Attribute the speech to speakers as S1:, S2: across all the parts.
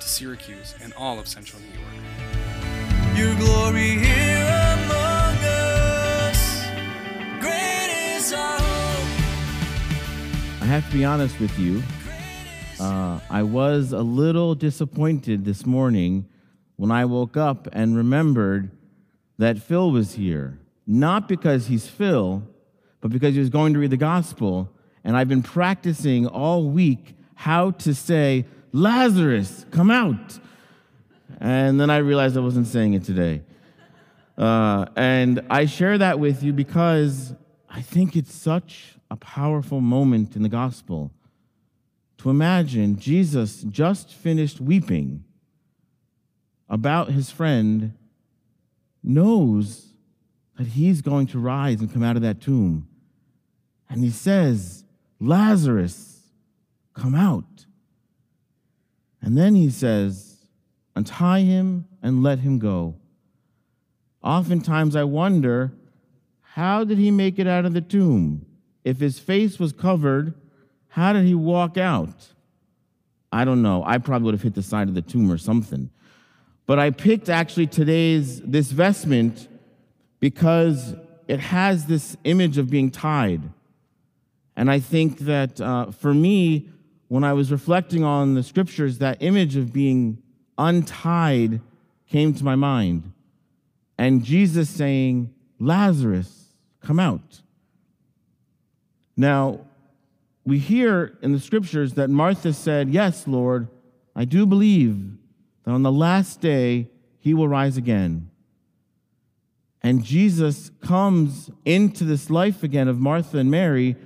S1: to Syracuse and all of central New York.
S2: Your glory here among us. Great is our hope.
S3: I have to be honest with you. Uh, I was a little disappointed this morning when I woke up and remembered that Phil was here. Not because he's Phil, but because he was going to read the gospel. And I've been practicing all week how to say, Lazarus, come out. And then I realized I wasn't saying it today. Uh, and I share that with you because I think it's such a powerful moment in the gospel to imagine Jesus just finished weeping about his friend, knows that he's going to rise and come out of that tomb. And he says, Lazarus, come out. And then he says, Untie him and let him go. Oftentimes I wonder, how did he make it out of the tomb? If his face was covered, how did he walk out? I don't know. I probably would have hit the side of the tomb or something. But I picked actually today's this vestment because it has this image of being tied. And I think that uh, for me, when I was reflecting on the scriptures, that image of being untied came to my mind. And Jesus saying, Lazarus, come out. Now, we hear in the scriptures that Martha said, Yes, Lord, I do believe that on the last day he will rise again. And Jesus comes into this life again of Martha and Mary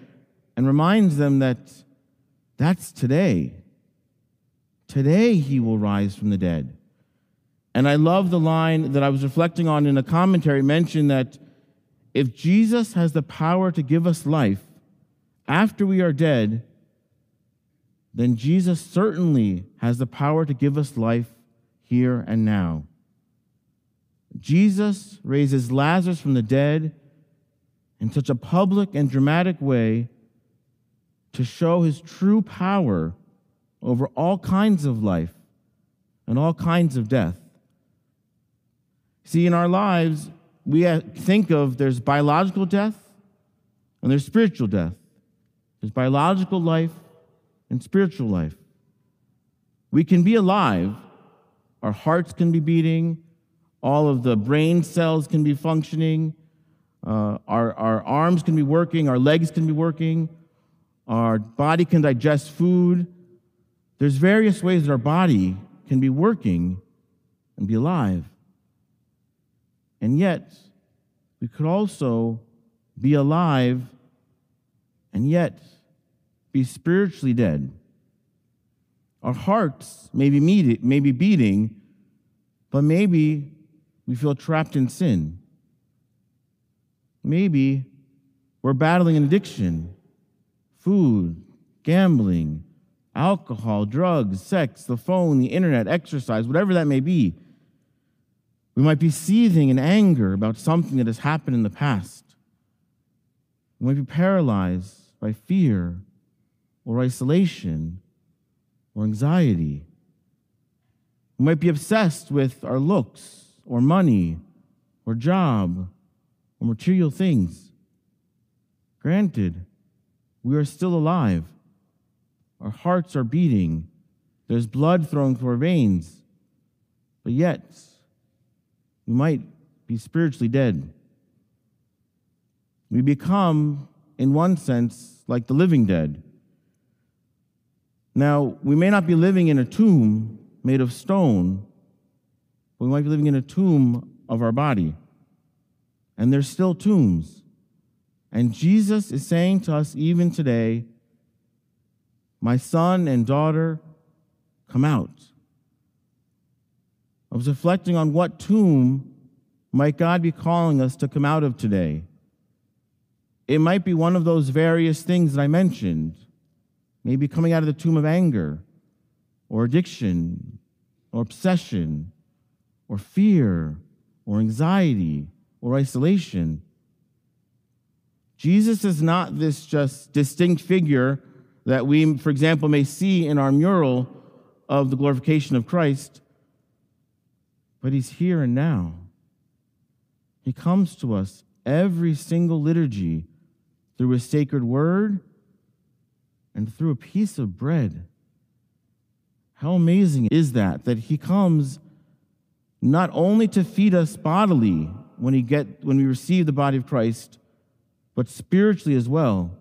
S3: and reminds them that that's today. Today he will rise from the dead. And I love the line that I was reflecting on in a commentary mentioned that if Jesus has the power to give us life after we are dead, then Jesus certainly has the power to give us life here and now. Jesus raises Lazarus from the dead in such a public and dramatic way to show his true power over all kinds of life and all kinds of death. See, in our lives, we think of there's biological death and there's spiritual death. There's biological life and spiritual life. We can be alive, our hearts can be beating, all of the brain cells can be functioning, uh, our, our arms can be working, our legs can be working, our body can digest food. There's various ways that our body can be working and be alive. And yet, we could also be alive and yet be spiritually dead. Our hearts may be, may be beating, but maybe we feel trapped in sin. Maybe we're battling an addiction food, gambling, alcohol, drugs, sex, the phone, the internet, exercise, whatever that may be. We might be seething in anger about something that has happened in the past. We might be paralyzed by fear or isolation or anxiety. We might be obsessed with our looks or money or job or material things. Granted, we are still alive. Our hearts are beating. There's blood flowing through our veins. But yet, we might be spiritually dead. We become, in one sense, like the living dead. Now, we may not be living in a tomb made of stone, but we might be living in a tomb of our body. And there's still tombs. And Jesus is saying to us even today, My son and daughter, come out. I was reflecting on what tomb might God be calling us to come out of today. It might be one of those various things that I mentioned, maybe coming out of the tomb of anger, or addiction, or obsession, or fear, or anxiety, or isolation. Jesus is not this just distinct figure that we, for example, may see in our mural of the glorification of Christ, but he's here and now. He comes to us every single liturgy through his sacred word and through a piece of bread. How amazing is that? That he comes not only to feed us bodily when, he get, when we receive the body of Christ, but spiritually as well.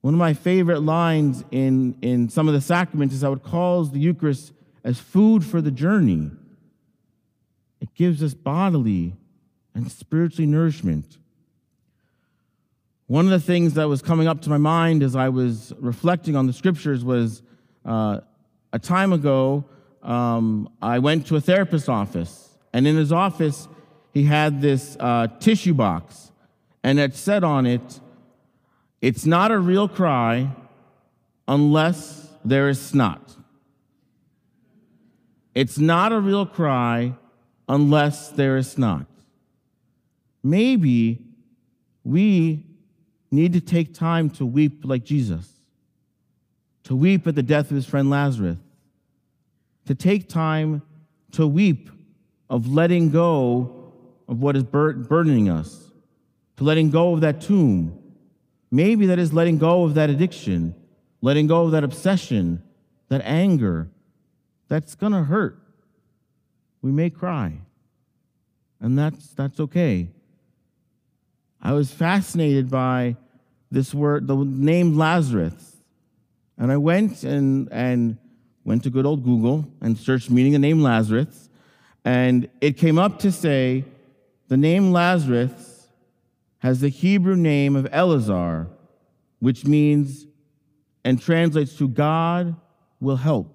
S3: One of my favorite lines in, in some of the sacraments is I would call the Eucharist as food for the journey. It gives us bodily and spiritually nourishment. One of the things that was coming up to my mind as I was reflecting on the scriptures was uh, a time ago, um, I went to a therapist's office, and in his office, he had this uh, tissue box, and it said on it, It's not a real cry unless there is snot. It's not a real cry unless there is snot. Maybe we need to take time to weep like Jesus, to weep at the death of his friend Lazarus, to take time to weep of letting go of what is bur- burdening us, to letting go of that tomb. Maybe that is letting go of that addiction, letting go of that obsession, that anger. That's going to hurt. We may cry. And that's, that's okay. I was fascinated by this word, the name Lazarus. And I went and, and went to good old Google and searched meaning the name Lazarus. And it came up to say the name Lazarus has the Hebrew name of Elazar, which means and translates to God will help.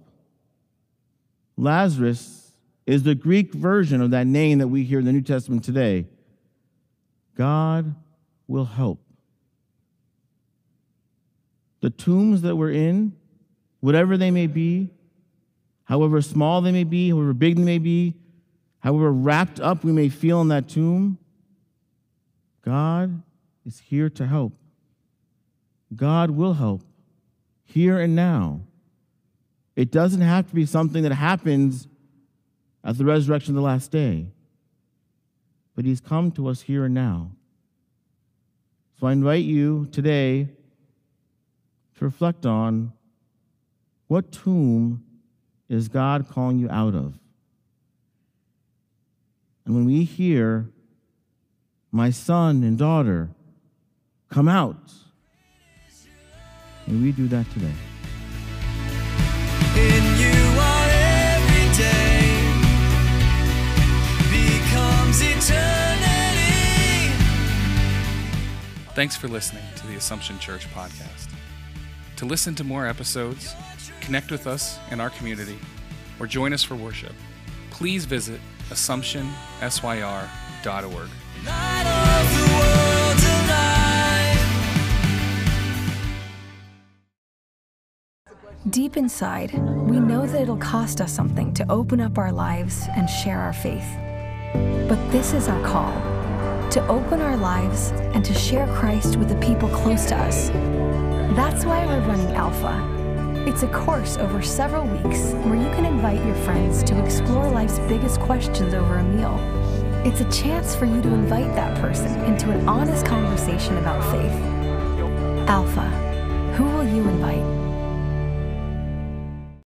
S3: Lazarus is the Greek version of that name that we hear in the New Testament today. God will help. The tombs that we're in, whatever they may be, however small they may be, however big they may be, however wrapped up we may feel in that tomb, God is here to help. God will help here and now. It doesn't have to be something that happens at the resurrection of the last day, but He's come to us here and now. So I invite you today to reflect on what tomb is God calling you out of? And when we hear, my son and daughter, come out, may we do that today.
S2: In you our every day becomes eternity.
S1: Thanks for listening to the Assumption Church podcast. To listen to more episodes, connect with us in our community, or join us for worship, please visit AssumptionSYR.org.
S4: Deep inside, we know that it'll cost us something to open up our lives and share our faith. But this is our call to open our lives and to share Christ with the people close to us. That's why we're running Alpha. It's a course over several weeks where you can invite your friends to explore life's biggest questions over a meal. It's a chance for you to invite that person into an honest conversation about faith. Alpha, who will you invite?